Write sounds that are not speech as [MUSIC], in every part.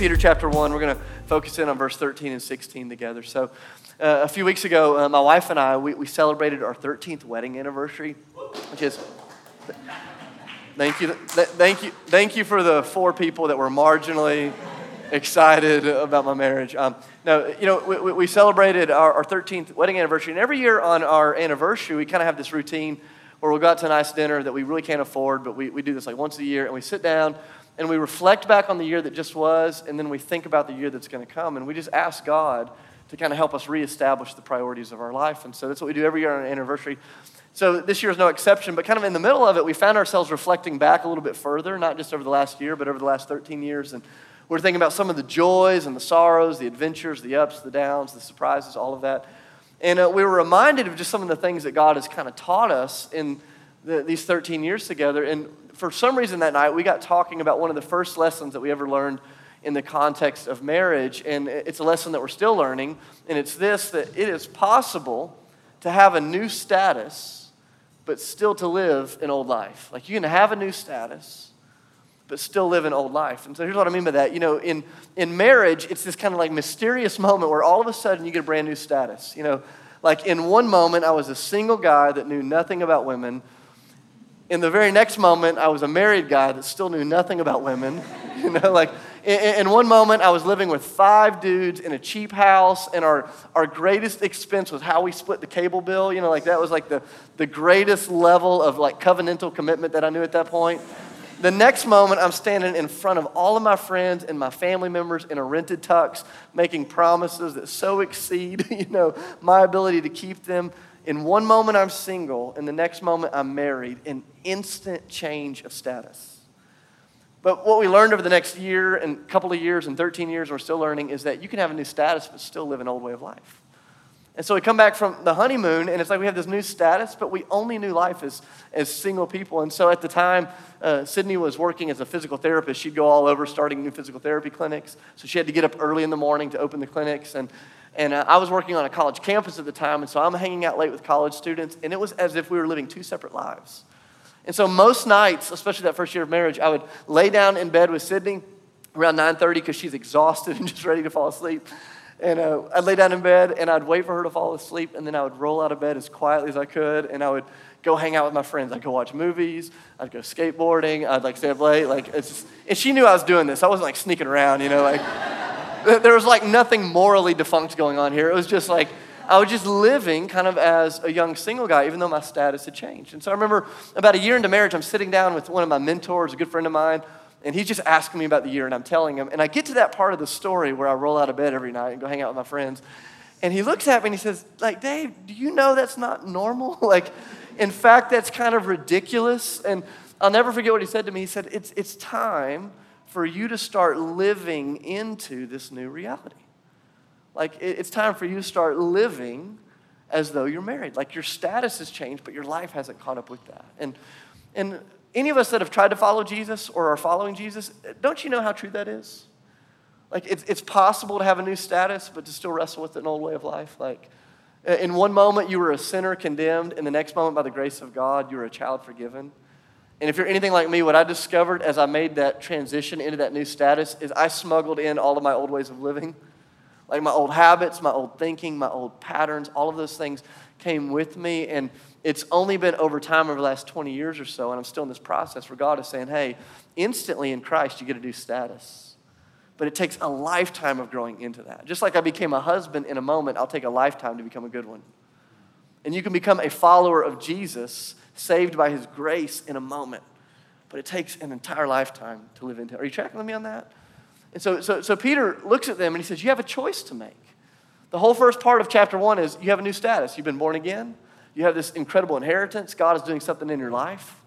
Peter chapter 1. We're going to focus in on verse 13 and 16 together. So, uh, a few weeks ago, uh, my wife and I, we, we celebrated our 13th wedding anniversary, which is. Thank you, th- thank you, thank you for the four people that were marginally excited about my marriage. Um, you know, we, we celebrated our, our 13th wedding anniversary, and every year on our anniversary, we kind of have this routine where we'll go out to a nice dinner that we really can't afford, but we, we do this like once a year, and we sit down and we reflect back on the year that just was, and then we think about the year that's going to come, and we just ask God to kind of help us reestablish the priorities of our life. And so that's what we do every year on our anniversary. So this year is no exception, but kind of in the middle of it, we found ourselves reflecting back a little bit further, not just over the last year, but over the last 13 years. And we're thinking about some of the joys and the sorrows, the adventures, the ups, the downs, the surprises, all of that. And uh, we were reminded of just some of the things that God has kind of taught us in the, these 13 years together. And for some reason that night, we got talking about one of the first lessons that we ever learned in the context of marriage. And it's a lesson that we're still learning. And it's this that it is possible to have a new status, but still to live an old life. Like you can have a new status, but still live an old life. And so here's what I mean by that. You know, in, in marriage, it's this kind of like mysterious moment where all of a sudden you get a brand new status. You know, like in one moment, I was a single guy that knew nothing about women in the very next moment, I was a married guy that still knew nothing about women. [LAUGHS] You know, like in, one moment, I was living with five dudes in a cheap house, and our, our greatest expense was how we split the cable bill. You know, like that was like the, the greatest level of like covenantal commitment that I knew at that point. The next moment, I'm standing in front of all of my friends and my family members in a rented tux, making promises that so exceed, [LAUGHS] you know, my ability to keep them. In one moment, I'm single, and the next moment, I'm married. An instant change of status. But what we learned over the next year and couple of years and 13 years, we're still learning, is that you can have a new status but still live an old way of life. And so we come back from the honeymoon, and it's like we have this new status, but we only knew life as, as single people. And so at the time, uh, Sydney was working as a physical therapist. She'd go all over starting new physical therapy clinics. So she had to get up early in the morning to open the clinics. And and uh, I was working on a college campus at the time, and so I'm hanging out late with college students, and it was as if we were living two separate lives. And so most nights, especially that first year of marriage, I would lay down in bed with Sydney around 9:30 because she's exhausted [LAUGHS] and just ready to fall asleep. And uh, I'd lay down in bed and I'd wait for her to fall asleep, and then I would roll out of bed as quietly as I could, and I would go hang out with my friends. I'd go watch movies. I'd go skateboarding. I'd like stay up late. Like it's just, and she knew I was doing this. I wasn't like sneaking around, you know, like. There was like nothing morally defunct going on here. It was just like, I was just living kind of as a young single guy, even though my status had changed. And so I remember about a year into marriage, I'm sitting down with one of my mentors, a good friend of mine, and he's just asking me about the year, and I'm telling him. And I get to that part of the story where I roll out of bed every night and go hang out with my friends. And he looks at me and he says, like, Dave, do you know that's not normal? [LAUGHS] like, in fact, that's kind of ridiculous. And I'll never forget what he said to me. He said, it's, it's time for you to start living into this new reality. Like, it's time for you to start living as though you're married. Like, your status has changed, but your life hasn't caught up with that. And, and any of us that have tried to follow Jesus or are following Jesus, don't you know how true that is? Like, it's, it's possible to have a new status, but to still wrestle with an old way of life. Like, in one moment, you were a sinner condemned, in the next moment, by the grace of God, you were a child forgiven. And if you're anything like me, what I discovered as I made that transition into that new status is I smuggled in all of my old ways of living. Like my old habits, my old thinking, my old patterns, all of those things came with me. And it's only been over time, over the last 20 years or so, and I'm still in this process where God is saying, hey, instantly in Christ, you get a new status. But it takes a lifetime of growing into that. Just like I became a husband in a moment, I'll take a lifetime to become a good one. And you can become a follower of Jesus saved by his grace in a moment. But it takes an entire lifetime to live into. Are you tracking with me on that? And so, so, so Peter looks at them and he says, You have a choice to make. The whole first part of chapter one is you have a new status. You've been born again. You have this incredible inheritance. God is doing something in your life.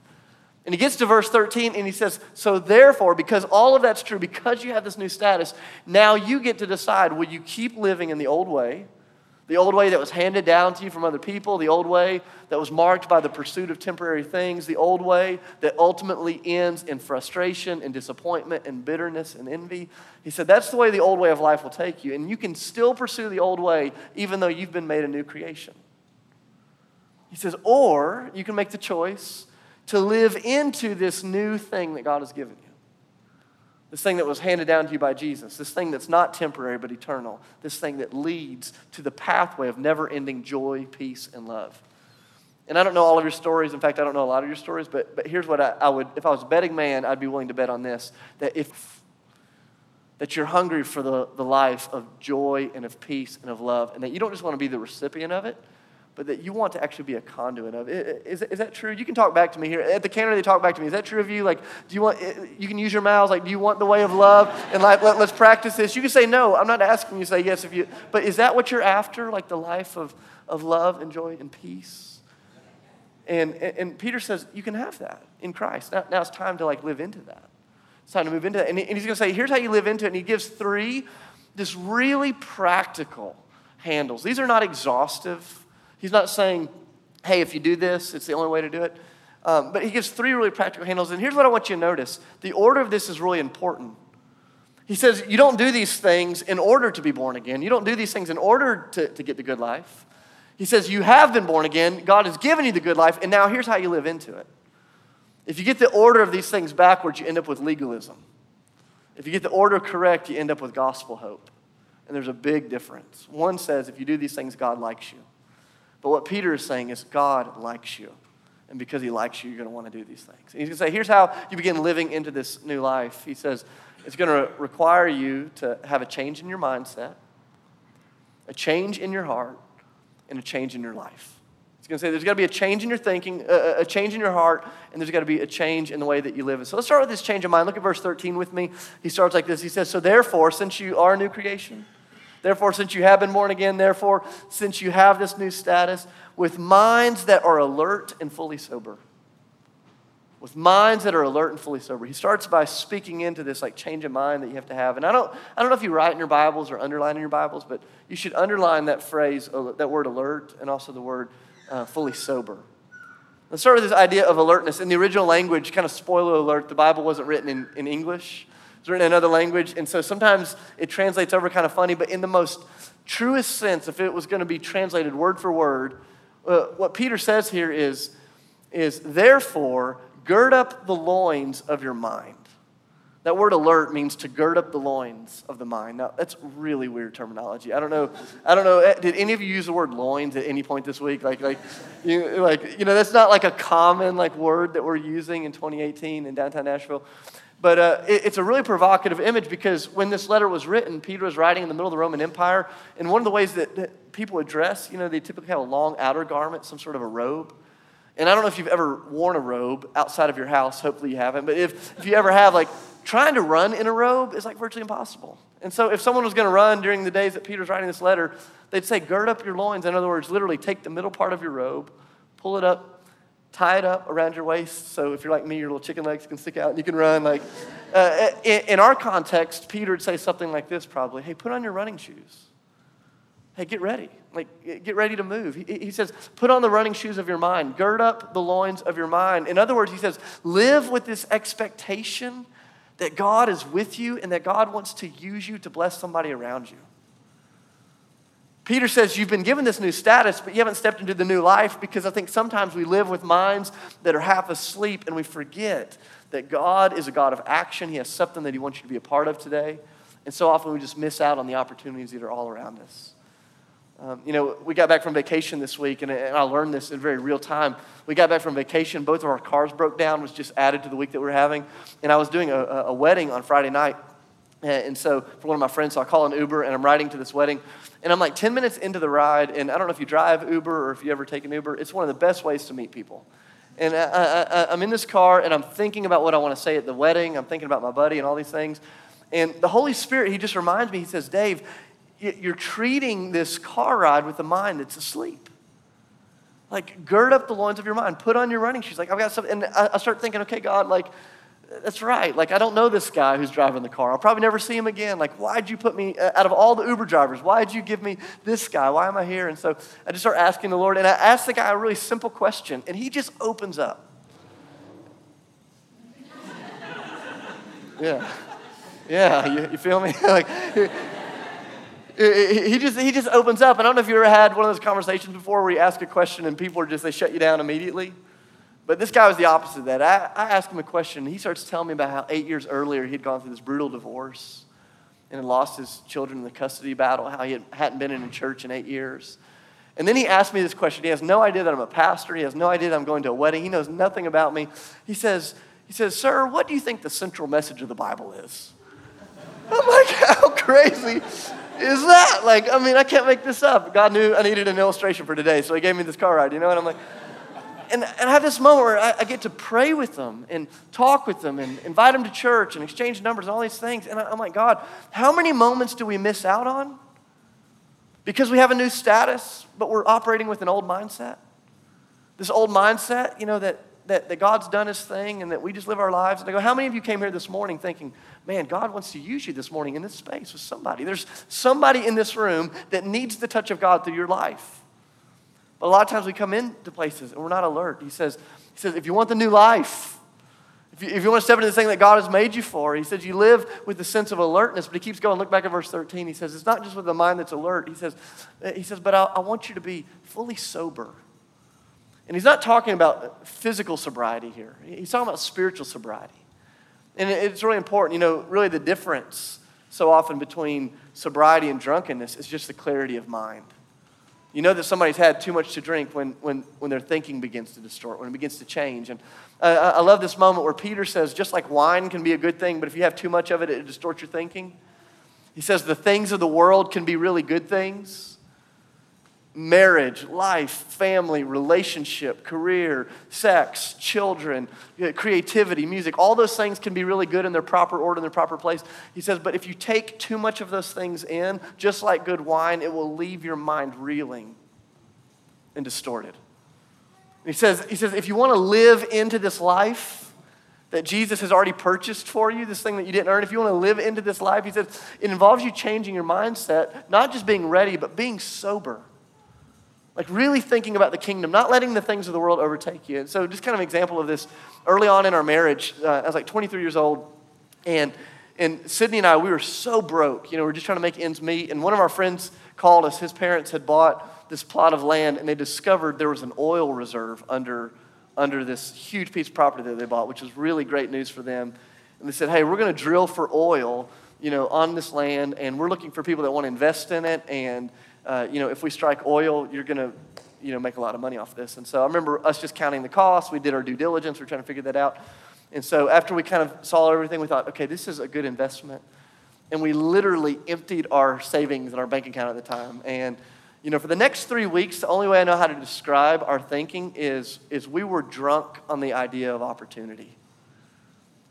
And he gets to verse 13 and he says, So therefore, because all of that's true, because you have this new status, now you get to decide will you keep living in the old way the old way that was handed down to you from other people, the old way that was marked by the pursuit of temporary things, the old way that ultimately ends in frustration and disappointment and bitterness and envy. He said, That's the way the old way of life will take you. And you can still pursue the old way even though you've been made a new creation. He says, Or you can make the choice to live into this new thing that God has given you. This thing that was handed down to you by Jesus, this thing that's not temporary but eternal, this thing that leads to the pathway of never ending joy, peace, and love. And I don't know all of your stories. In fact, I don't know a lot of your stories, but, but here's what I, I would, if I was a betting man, I'd be willing to bet on this that if that you're hungry for the, the life of joy and of peace and of love, and that you don't just want to be the recipient of it, but that you want to actually be a conduit of. Is, is that true? You can talk back to me here. At the canter, they talk back to me. Is that true of you? Like, do you want, eh, you can use your mouths, like, do you want the way of love? And like, let, let's practice this. You can say no. I'm not asking you to say yes if you, but is that what you're after? Like the life of, of love and joy and peace? And, and Peter says, you can have that in Christ. Now, now it's time to like live into that. It's time to move into that. And, he's going to say, here's how you live into it. And he gives three just really practical handles. These are not exhaustive. He's not saying, hey, if you do this, it's the only way to do it. Um, but he gives three really practical handles. And here's what I want you to notice the order of this is really important. He says, You don't do these things in order to be born again. You don't do these things in order to, to get the good life. He says, You have been born again. God has given you the good life, and now here's how you live into it. If you get the order of these things backwards, you end up with legalism. If you get the order correct, you end up with gospel hope. And there's a big difference. One says, if you do these things, God likes you. But what Peter is saying is, God likes you. And because he likes you, you're going to want to do these things. And he's going to say, here's how you begin living into this new life. He says, it's going to require you to have a change in your mindset, a change in your heart, and a change in your life. It's going to say there's got to be a change in your thinking, a, change in your heart, and there's got to be a change in the way that you live. So let's start with this change of mind. Look at verse 13 with me. He starts like this. He says, So therefore, since you are a new creation, therefore, since you have been born again, therefore, since you have this new status, with minds that are alert and fully sober with minds that are alert and fully sober. He starts by speaking into this like change of mind that you have to have. And I don't, I don't know if you write in your Bibles or underline in your Bibles, but you should underline that phrase, that word alert, and also the word uh, fully sober. Let's start with this idea of alertness. In the original language, kind of spoiler alert, the Bible wasn't written in, in English. It's written in another language, and so sometimes it translates over kind of funny, but in the most truest sense, if it was going to be translated word for word, uh, what Peter says here is, is therefore gird up the loins of your mind. That word alert means to gird up the loins of the mind. Now, that's really weird terminology. I don't know. I don't know. Eh, did any of you use the word loins at any point this week? Like, like, you, like, you know, that's not like a common like word that we're using in 2018 in downtown Nashville. But uh, it, it's a really provocative image because when this letter was written, Peter was writing in the middle of the Roman Empire, and one of the ways that, that people would dress, you know, they typically have a long outer garment, some sort of a robe. And I don't know if you've ever worn a robe outside of your house. Hopefully you haven't. But if, if you ever have, like, trying to run in a robe is like virtually impossible. And so if someone was going to run during the days that Peter's writing this letter, they'd say, gird up your loins. In other words, literally take the middle part of your robe, pull it up, tie it up around your waist. So if you're like me, your little chicken legs can stick out and you can run. Like, uh, in, in our context, Peter would say something like this probably Hey, put on your running shoes. Hey, get ready. Like, get ready to move. He, he, says, put on the running shoes of your mind, gird up the loins of your mind. In other words, he says, live with this expectation that God is with you and that God wants to use you to bless somebody around you. Peter says, You've been given this new status, but you haven't stepped into the new life because I think sometimes we live with minds that are half asleep and we forget that God is a God of action. He has something that He wants you to be a part of today. And so often we just miss out on the opportunities that are all around us. Um, you know, we got back from vacation this week, and, and, I learned this in very real time. We got back from vacation, both of our cars broke down, was just added to the week that we were having. And I was doing a, a wedding on Friday night. Eh, and so, for one of my friends, so I call an Uber and I'm riding to this wedding. And I'm like 10 minutes into the ride, and I don't know if you drive Uber or if you ever take an Uber, it's one of the best ways to meet people. And I, am in this car, and I'm thinking about what I want to say at the wedding. I'm thinking about my buddy and all these things. And the Holy Spirit, He just reminds me, He says, Dave, you're treating this car ride with a mind that's asleep. Like, gird up the loins of your mind. Put on your running shoes. Like, I've got something. And I, start thinking, okay, God, like, that's right. Like, I don't know this guy who's driving the car. I'll probably never see him again. Like, why'd you put me, uh, out of all the Uber drivers, why'd you give me this guy? Why am I here? And so I just start asking the Lord. And I ask the guy a really simple question, and he just opens up. Yeah. Yeah, you, you feel me? [LAUGHS] like, he just, he just opens up. I don't know if you ever had one of those conversations before where you ask a question and people are just, they shut you down immediately. But this guy was the opposite of that. I, I asked him a question, he starts telling me about how eight years earlier he'd gone through this brutal divorce and had lost his children in the custody battle, how he had, hadn't been in a church in eight years. And then he asked me this question. He has no idea that I'm a pastor. He has no idea that I'm going to a wedding. He knows nothing about me. He says, he says, Sir, what do you think the central message of the Bible is? I'm like, how crazy is that? Like, I mean, I can't make this up. God knew I needed an illustration for today, so he gave me this car ride, you know? And I'm like, and, and I have this moment where I, I, get to pray with them and talk with them and invite them to church and exchange numbers and all these things. And I, I'm like, God, how many moments do we miss out on? Because we have a new status, but we're operating with an old mindset. This old mindset, you know, that, that, that God's done his thing and that we just live our lives. And I go, how many of you came here this morning thinking, man, God wants to use you this morning in this space with somebody? There's somebody in this room that needs the touch of God through your life. But a lot of times we come into places and we're not alert. He says, he says if you want the new life, if you, if you want to step into the thing that God has made you for, he says you live with the sense of alertness. But he keeps going. Look back at verse 13. He says it's not just with the mind that's alert. He says, he says but I, I want you to be fully sober. And he's not talking about physical sobriety here. He's talking about spiritual sobriety. And it's really important. You know, really the difference so often between sobriety and drunkenness is just the clarity of mind. You know that somebody's had too much to drink when, when, when their thinking begins to distort, when it begins to change. And uh, I love this moment where Peter says, just like wine can be a good thing, but if you have too much of it, it distorts your thinking. He says the things of the world can be really good things marriage, life, family, relationship, career, sex, children, uh, creativity, music, all those things can be really good in their proper order, in their proper place. He says, but if you take too much of those things in, just like good wine, it will leave your mind reeling and distorted. He says, he says, if you want to live into this life that Jesus has already purchased for you, this thing that you didn't earn, if you want to live into this life, he says, it involves you changing your mindset, not just being ready, but being sober like really thinking about the kingdom, not letting the things of the world overtake you. And so, just kind of an example of this early on in our marriage, uh, I was like 23 years old, and, and Sydney and I, we were so broke. You know, we are just trying to make ends meet. And one of our friends called us. His parents had bought this plot of land, and they discovered there was an oil reserve under, under this huge piece of property that they bought, which was really great news for them. And they said, hey, we're going to drill for oil, you know, on this land, and we're looking for people that want to invest in it. And uh, you know, if we strike oil, you're going to, you know, make a lot of money off this. And so I remember us just counting the costs. We did our due diligence. We are trying to figure that out. And so after we kind of saw everything, we thought, okay, this is a good investment. And we literally emptied our savings in our bank account at the time. And, you know, for the next three weeks, the only way I know how to describe our thinking is, is we were drunk on the idea of opportunity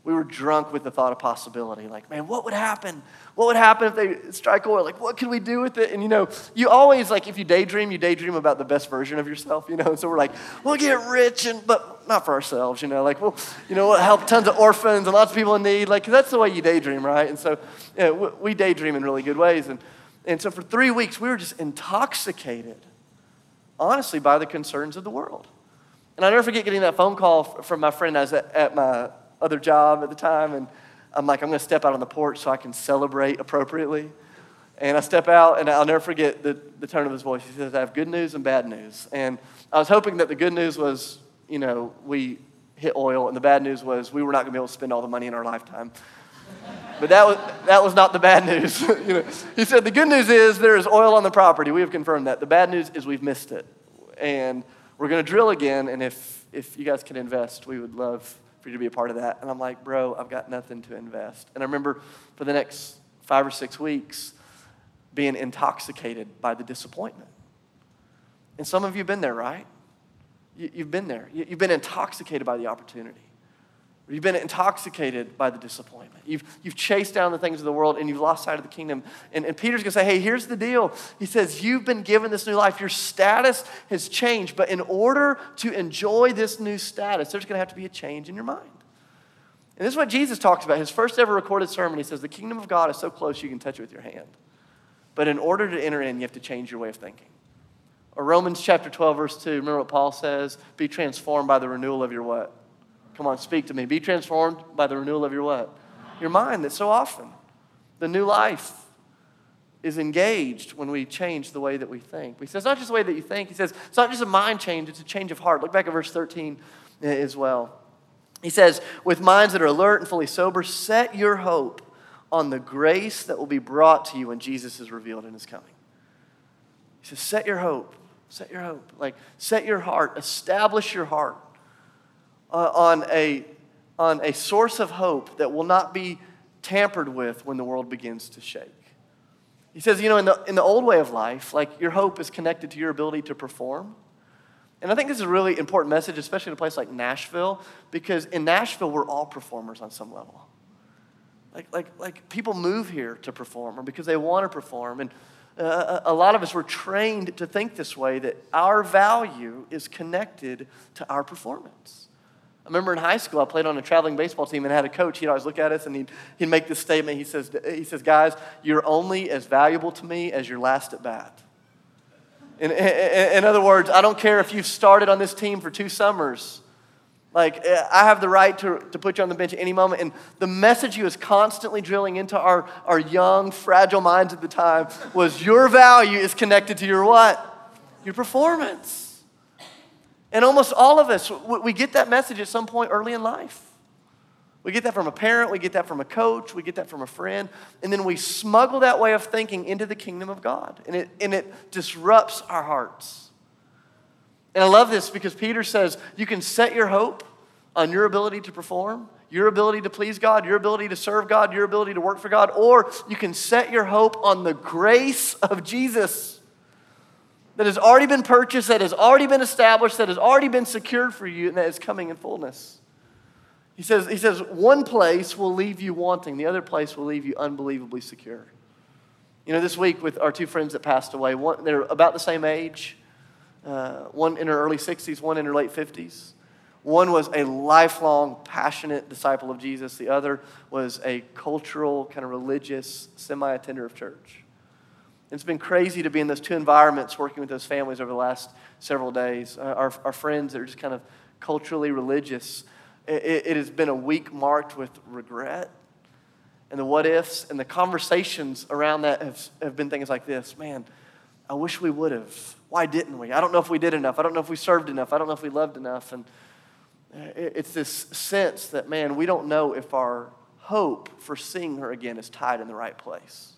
we were drunk with the thought of possibility. Like, man, what would happen? What would happen if they strike oil? Like, what could we do with it? And you know, you always like if you daydream, you daydream about the best version of yourself. You know, and so we're like, we'll get rich, and but not for ourselves. You know, like we'll, you know, we'll help tons of orphans and lots of people in need. Like that's the way you daydream, right? And so you know, we daydream in really good ways. And and so for three weeks, we were just intoxicated, honestly, by the concerns of the world. And I never forget getting that phone call from my friend. I was at, at my other job at the time, and I'm like, I'm going to step out on the porch so I can celebrate appropriately. And I step out, and I'll never forget the, the tone of his voice. He says, I have good news and bad news. And I was hoping that the good news was, you know, we hit oil, and the bad news was we were not going to be able to spend all the money in our lifetime. But that was, that was not the bad news. [LAUGHS] you know, he said, The good news is there is oil on the property. We have confirmed that. The bad news is we've missed it. And we're going to drill again, and if, if you guys can invest, we would love for you to be a part of that. And I'm like, bro, I've got nothing to invest. And I remember for the next five or six weeks being intoxicated by the disappointment. And some of you have been there, right? You've been there. You've been intoxicated by the opportunity. You've been intoxicated by the disappointment. You've, you've chased down the things of the world and you've lost sight of the kingdom. And, and Peter's going to say, hey, here's the deal. He says, You've been given this new life. Your status has changed. But in order to enjoy this new status, there's going to have to be a change in your mind. And this is what Jesus talks about. His first ever recorded sermon, he says, The kingdom of God is so close you can touch it with your hand. But in order to enter in, you have to change your way of thinking. Or Romans chapter 12, verse 2, remember what Paul says? Be transformed by the renewal of your what? Come on, speak to me. Be transformed by the renewal of your what? Your mind that so often the new life is engaged when we change the way that we think. He says, it's not just the way that you think. He says, it's not just a mind change, it's a change of heart. Look back at verse 13. as well. He says, with minds that are alert and fully sober, set your hope on the grace that will be brought to you when Jesus is revealed in his coming. He says, set your hope. Set your hope. Like, set your heart. Establish your heart uh, on, a, on a source of hope that will not be tampered with when the world begins to shake. He says, you know, in the, in the old way of life, like your hope is connected to your ability to perform. And I think this is a really important message, especially in a place like Nashville, because in Nashville, we're all performers on some level. Like, like, like people move here to perform or because they want to perform. And uh, a lot of us were trained to think this way that our value is connected to our performance. I remember in high school, I played on a traveling baseball team and had a coach. He'd always look at us and he'd, he'd make this statement. He says, he says, Guys, you're only as valuable to me as your last at bat. In, in, in, other words, I don't care if you've started on this team for two summers. Like, I have the right to, to put you on the bench at any moment. And the message he was constantly drilling into our, our young, fragile minds at the time was your value is connected to your what? Your performance. And almost all of us, we get that message at some point early in life. We get that from a parent, we get that from a coach, we get that from a friend, and then we smuggle that way of thinking into the kingdom of God, and it, and it disrupts our hearts. And I love this because Peter says you can set your hope on your ability to perform, your ability to please God, your ability to serve God, your ability to work for God, or you can set your hope on the grace of Jesus that has already been purchased, that has already been established, that has already been secured for you, and that is coming in fullness. He says, he says, one place will leave you wanting, the other place will leave you unbelievably secure. You know, this week with our two friends that passed away, one, they're about the same age, uh, one in her early 60s, one in her late 50s. One was a lifelong, passionate disciple of Jesus, the other was a cultural, kind of religious, semi attender of church. It's been crazy to be in those two environments working with those families over the last several days. Uh, our, our friends that are just kind of culturally religious it, it has been a week marked with regret. And the what ifs and the conversations around that have, have been things like this man i wish we would have. Why didn't we? I don't know if we did enough. I don't know if we served enough. I don't know if we loved enough. And it's this sense that man we don't know if our hope for seeing her again is tied in the right place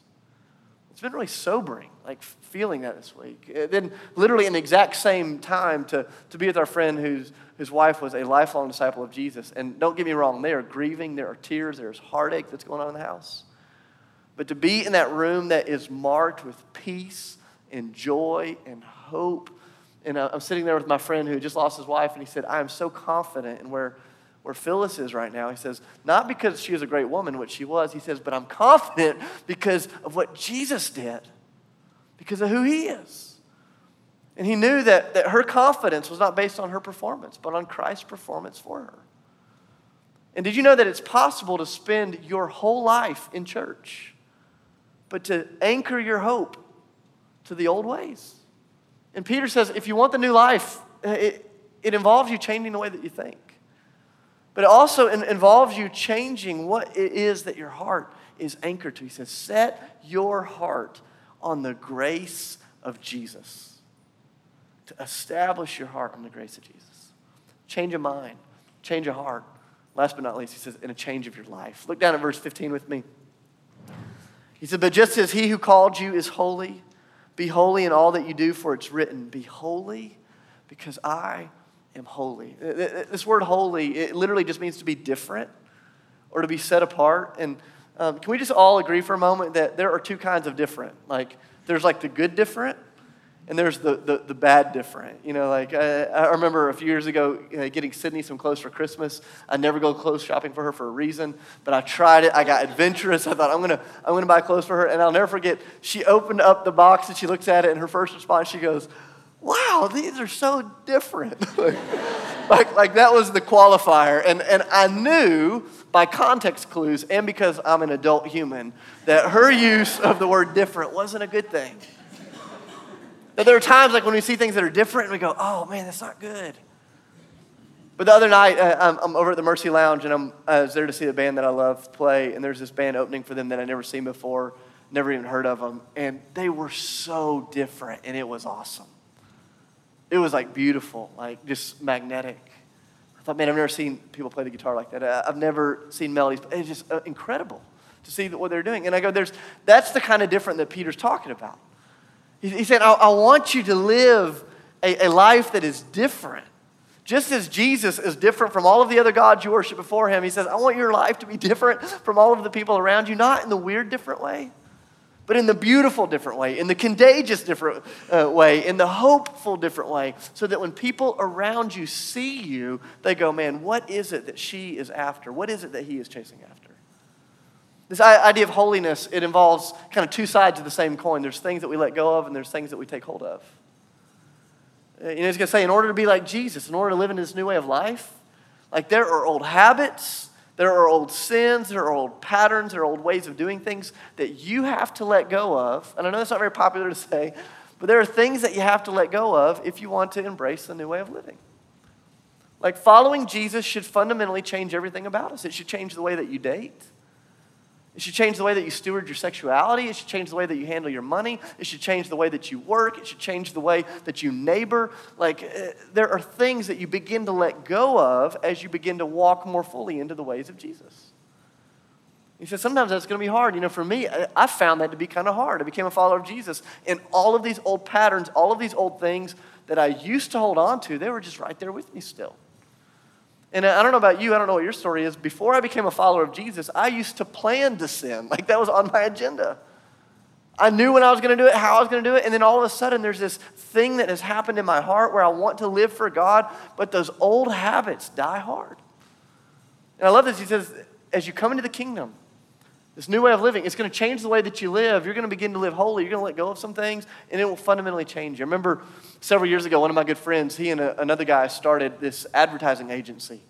it's been really sobering, like feeling that this week. And then, literally, in the exact same time, to, to be with our friend whose, whose wife was a lifelong disciple of Jesus. And don't get me wrong, they are grieving, there are tears, there's heartache that's going on in the house. But to be in that room that is marked with peace and joy and hope. And uh, I'm sitting there with my friend who just lost his wife, and he said, I am so confident in where where Phyllis is right now. He says, not because she is a great woman, which she was, he says, but I'm confident because of what Jesus did, because of who he is. And he knew that, that her confidence was not based on her performance, but on Christ's performance for her. And did you know that it's possible to spend your whole life in church, but to anchor your hope to the old ways? And Peter says, if you want the new life, it, it involves you changing the way that you think. But it also involves you changing what it is that your heart is anchored to. He says, Set your heart on the grace of Jesus. To establish your heart on the grace of Jesus. Change of mind, change of heart. Last but not least, he says, in a change of your life. Look down at verse 15 with me. He said, But just as he who called you is holy, be holy in all that you do, for it's written, Be holy because I am holy. This word holy, it literally just means to be different or to be set apart. And um, can we just all agree for a moment that there are two kinds of different? Like, there's like the good different, and there's the, the, the bad different. You know, like I, I remember a few years ago uh, getting Sydney some clothes for Christmas. I never go clothes shopping for her for a reason, but I tried it. I got adventurous. I thought I'm gonna I'm gonna buy clothes for her, and I'll never forget. She opened up the box and she looks at it, and her first response she goes, wow, these are so different. [LAUGHS] like, like, that was the qualifier. And, and I knew by context clues and because I'm an adult human that her use of the word different wasn't a good thing. That there are times like when we see things that are different and we go, oh man, that's not good. But the other night, uh, I'm, I'm, over at the Mercy Lounge and I'm, I was there to see the band that I love play, and there's this band opening for them that I'd never seen before, never even heard of them, and they were so different, and it was awesome. It was like beautiful, like just magnetic. I thought, man, I've never seen people play the guitar like that. I've never seen melodies. It's just uh, incredible to see what they're doing. And I go, there's, that's the kind of different that Peter's talking about. He, said, I, I, want you to live a, a life that is different. Just as Jesus is different from all of the other gods you worship before him, he says, I want your life to be different from all of the people around you, not in the weird, different way, but in the beautiful, different way, in the contagious, different uh, way, in the hopeful, different way, so that when people around you see you, they go, Man, what is it that she is after? What is it that he is chasing after? This idea of holiness, it involves kind of two sides of the same coin. There's things that we let go of, and there's things that we take hold of. Uh, you know, he's going to say, in order to be like Jesus, in order to live in this new way of life, like there are old habits, there are old sins, there are old patterns, there are old ways of doing things that you have to let go of. And I know that's not very popular to say, but there are things that you have to let go of if you want to embrace the new way of living. Like following Jesus should fundamentally change everything about us. It should change the way that you date. It should change the way that you steward your sexuality. It should change the way that you handle your money. It should change the way that you work. It should change the way that you neighbor. Like, uh, there are things that you begin to let go of as you begin to walk more fully into the ways of Jesus. He said, sometimes that's going to be hard. You know, for me, I found that to be kind of hard. I became a follower of Jesus, and all of these old patterns, all of these old things that I used to hold on to, they were just right there with me still. And I don't know about you, I don't know what your story is. Before I became a follower of Jesus, I used to plan to sin. [LAUGHS] Like that was on my agenda. I knew when I was going to do it, how I was going to do it, and then all of a sudden there's this thing that has happened in my heart where I want to live for God, but those old habits die hard. And I love this. He says, as you come into the kingdom, this new way of living, it's going to change the way that you live. You're going to begin to live holy. You're going to let go of some things, and it will fundamentally change you. I remember several years ago, one of my good friends, he and a, another guy started this advertising agency.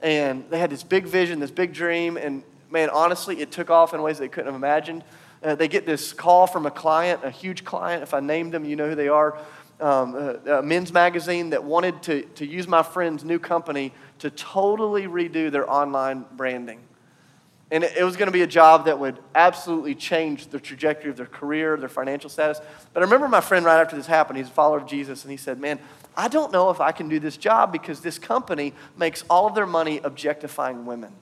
And they had this big vision, this big dream, and man, honestly, it took off in ways they couldn't have imagined. Uh, they get this call from a client, a huge client. If I name them, you know who they are. Um, a, a men's magazine that wanted to, to use my friend's new company to totally redo their online branding. And it was going to be a job that would absolutely change the trajectory of their career, their financial status. But I remember my friend right after this happened, he's a follower of Jesus, and he said, Man, I don't know if I can do this job because this company makes all of their money objectifying women.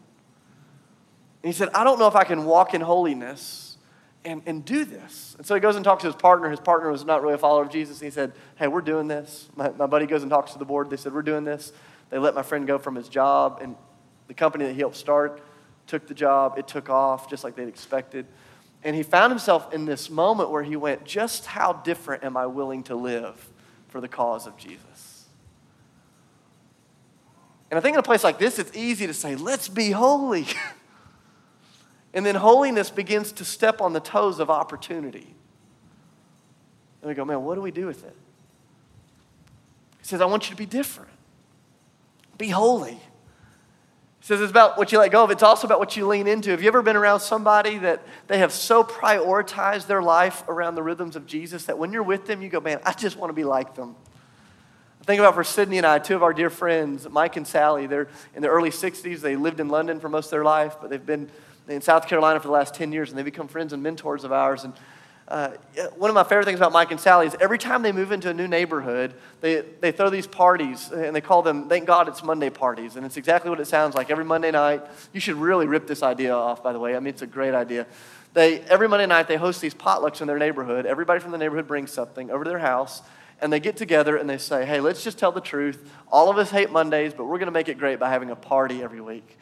And he said, I don't know if I can walk in holiness and, and do this. And so he goes and talks to his partner. His partner was not really a follower of Jesus. And he said, Hey, we're doing this. My, my buddy goes and talks to the board. They said, We're doing this. They let my friend go from his job and the company that he helped start took the job, it took off just like they'd expected. And he found himself in this moment where he went, Just how different am I willing to live for the cause of Jesus? And I think in a place like this, it's easy to say, Let's be holy. [LAUGHS] and then holiness begins to step on the toes of opportunity. And we go, Man, what do we do with it? He says, I want you to be different, be holy says it's about what you let go of. It's also about what you lean into. Have you ever been around somebody that they have so prioritized their life around the rhythms of Jesus that when you're with them, you go, man, I just want to be like them. Think about for Sydney and I, two of our dear friends, Mike and Sally. They're in their early 60s. They lived in London for most of their life, but they've been in South Carolina for the last 10 years, and they've become friends and mentors of ours. And uh, one of my favorite things about Mike and Sally is every time they move into a new neighborhood, they, they throw these parties and they call them, thank God it's Monday parties. And it's exactly what it sounds like every Monday night. You should really rip this idea off, by the way. I mean, it's a great idea. They, every Monday night, they host these potlucks in their neighborhood. Everybody from the neighborhood brings something over to their house, and they get together and they say, hey, let's just tell the truth. All of us hate Mondays, but we're going to make it great by having a party every week.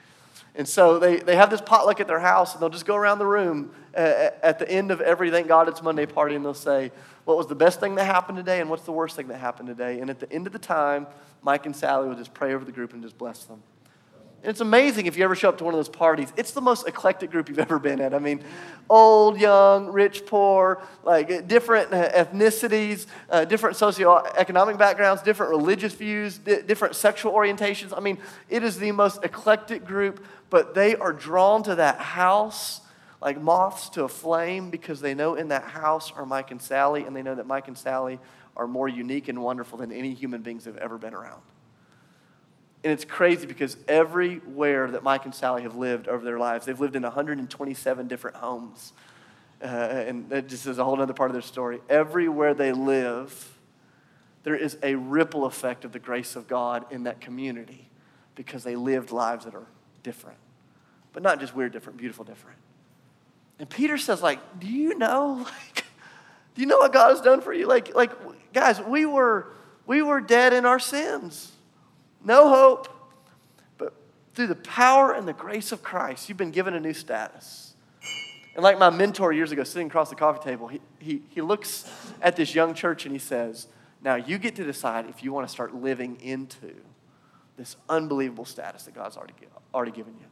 And so they, they have this potluck at their house, and they'll just go around the room at, at the end of every Thank God It's Monday party, and they'll say, What was the best thing that happened today, and what's the worst thing that happened today? And at the end of the time, Mike and Sally will just pray over the group and just bless them. And it's amazing if you ever show up to one of those parties. It's the most eclectic group you've ever been at. I mean, old, young, rich, poor, like different ethnicities, uh, different socioeconomic backgrounds, different religious views, different sexual orientations. I mean, it is the most eclectic group but they are drawn to that house like moths to a flame because they know in that house are Mike and Sally, and they know that Mike and Sally are more unique and wonderful than any human beings have ever been around. And it's crazy because everywhere that Mike and Sally have lived over their lives, they've lived in 127 different homes. Uh, and that just is a whole other part of their story. Everywhere they live, there is a ripple effect of the grace of God in that community because they lived lives that are different. But not just weird different, beautiful different. And Peter says, like, do you know? [LAUGHS] Like, do you know what God has done for you? Like, like, guys, we were we were dead in our sins. No hope. But through the power and the grace of Christ, you've been given a new status. And like my mentor years ago, sitting across the coffee table, he, he, he looks at this young church and he says, Now you get to decide if you want to start living into this unbelievable status that God's already, already given you.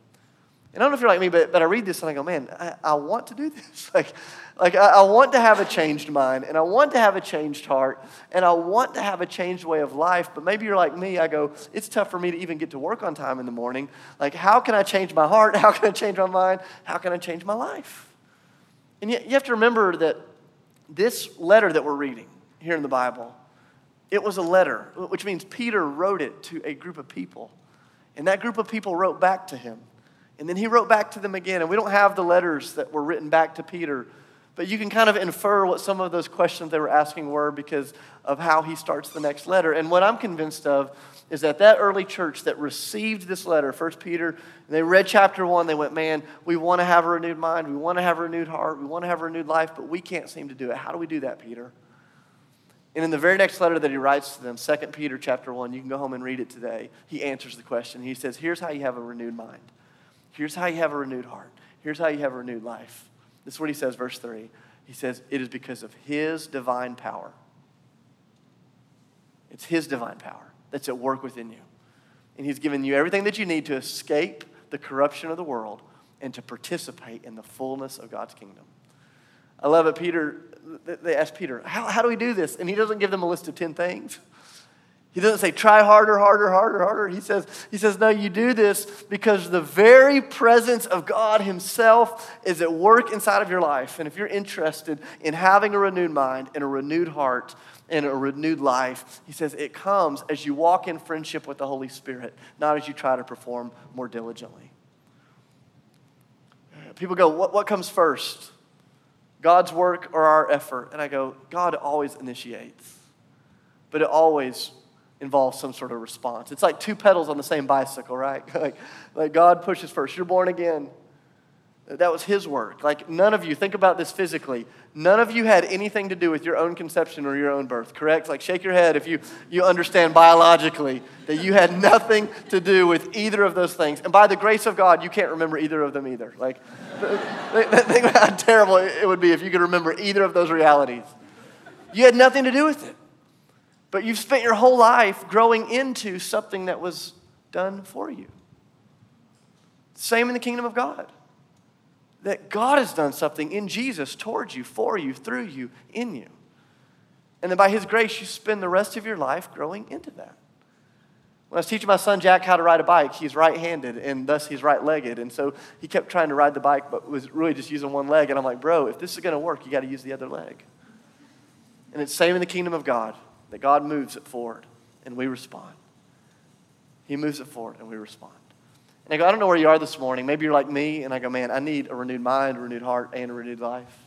And I don't know if you're like me, but, but I read this and I go, man, I, I want to do this. [LAUGHS] Like, like I, I, want to have a changed mind and I want to have a changed heart and I want to have a changed way of life. But maybe you're like me. I go, it's tough for me to even get to work on time in the morning. Like, how can I change my heart? [LAUGHS] How can I change my mind? How can I change my life? And yet, you have to remember that this letter that we're reading here in the Bible, it was a letter, which means Peter wrote it to a group of people. And that group of people wrote back to him. And then he wrote back to them again. And we don't have the letters that were written back to Peter, but you can kind of infer what some of those questions they were asking were because of how he starts the next letter. And what I'm convinced of is that that early church that received this letter, First Peter, they read chapter one, they went, Man, we want to have a renewed mind, we want to have a renewed heart, we want to have a renewed life, but we can't seem to do it. How do we do that, Peter? And in the very next letter that he writes to them, 2 Peter chapter 1, you can go home and read it today. He answers the question. He says, Here's how you have a renewed mind. Here's how you have a renewed heart. Here's how you have a renewed life. This is what he says, verse 3. He says, It is because of his divine power. It's his divine power that's at work within you. And he's given you everything that you need to escape the corruption of the world and to participate in the fullness of God's kingdom. I love it. Peter, they ask Peter, how, how do we do this? And he doesn't give them a list of 10 things. He doesn't say try harder, harder, harder, harder. He says, he says, no, you do this because the very presence of God Himself is at work inside of your life. And if you're interested in having a renewed mind and a renewed heart and a renewed life, he says it comes as you walk in friendship with the Holy Spirit, not as you try to perform more diligently. People go, what, what comes first? God's work or our effort? And I go, God always initiates, but it always involves some sort of response. It's like two pedals on the same bicycle, right? [LAUGHS] like, like God pushes first. You're born again. That was his work. Like none of you, think about this physically. None of you had anything to do with your own conception or your own birth, correct? Like shake your head if you, you understand biologically that you had nothing to do with either of those things. And by the grace of God, you can't remember either of them either. Like [LAUGHS] think about how terrible it would be if you could remember either of those realities. You had nothing to do with it. But you've spent your whole life growing into something that was done for you. Same in the kingdom of God. That God has done something in Jesus towards you, for you, through you, in you. And then by His grace, you spend the rest of your life growing into that. When I was teaching my son Jack how to ride a bike, he's right handed and thus he's right legged. And so he kept trying to ride the bike, but was really just using one leg. And I'm like, bro, if this is going to work, you got to use the other leg. And it's same in the kingdom of God that God moves it forward and we respond. He moves it forward and we respond. And I go, I don't know where you are this morning. Maybe you're like me, and I go, man, I need a renewed mind, a renewed heart, and a renewed life.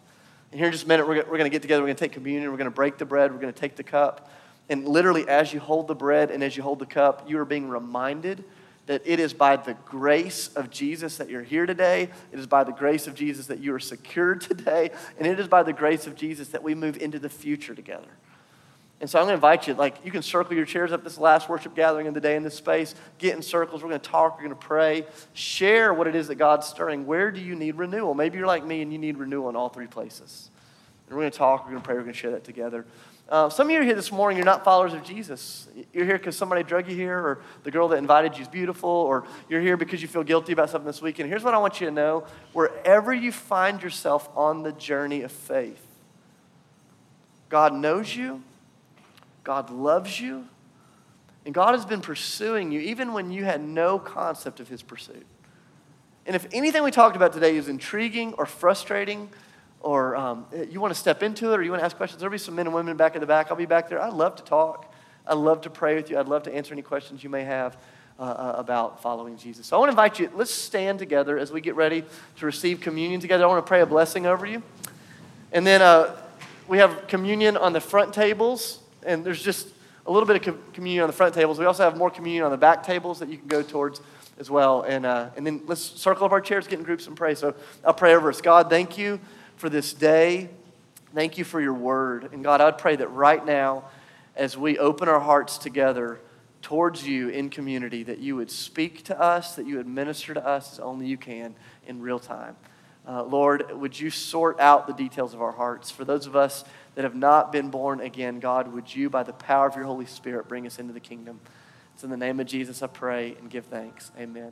And here in just a minute, we're, we're going to get together, we're going to take communion, we're going to break the bread, we're going to take the cup. And literally, as you hold the bread and as you hold the cup, you are being reminded that it is by the grace of Jesus that you're here today. It is by the grace of Jesus that you are secured [LAUGHS] today. And it is by the grace of Jesus that we move into the future together. And so I'm going to invite you, like, you can circle your chairs up this last worship gathering of the day in this space. Get in circles. We're going to talk. We're going to pray. Share what it is that God's stirring. Where do you need renewal? Maybe you're like me and you need renewal in all three places. And we're going to talk. We're going to pray. We're going to share that together. Uh, some of you are here this morning, you're not followers of Jesus. You're here because somebody drug you here, or the girl that invited you is beautiful, or you're here because you feel guilty about something this weekend. Here's what I want you to know wherever you find yourself on the journey of faith, God knows you. God loves you, and God has been pursuing you even when you had no concept of his pursuit. And if anything we talked about today is intriguing or frustrating, or um, you want to step into it or you want to ask questions, there'll be some men and women back in the back. I'll be back there. I'd love to talk. I'd love to pray with you. I'd love to answer any questions you may have uh, uh, about following Jesus. So I want to invite you, let's stand together as we get ready to receive communion together. I want to pray a blessing over you. And then uh, we have communion on the front tables and there's just a little bit of com- communion on the front tables. We also have more communion on the back tables that you can go towards as well. And, uh, and then let's circle up our chairs, get in groups and pray. So I'll pray over us. God, thank you for this day. Thank you for your word. And God, I'd pray that right now, as we open our hearts together towards you in community, that you would speak to us, that you would minister to us as only you can in real time. Uh, Lord, would you sort out the details of our hearts? For those of us that have not been born again, God, would you, by the power of your Holy Spirit, bring us into the kingdom? It's in the name of Jesus I pray and give thanks. Amen.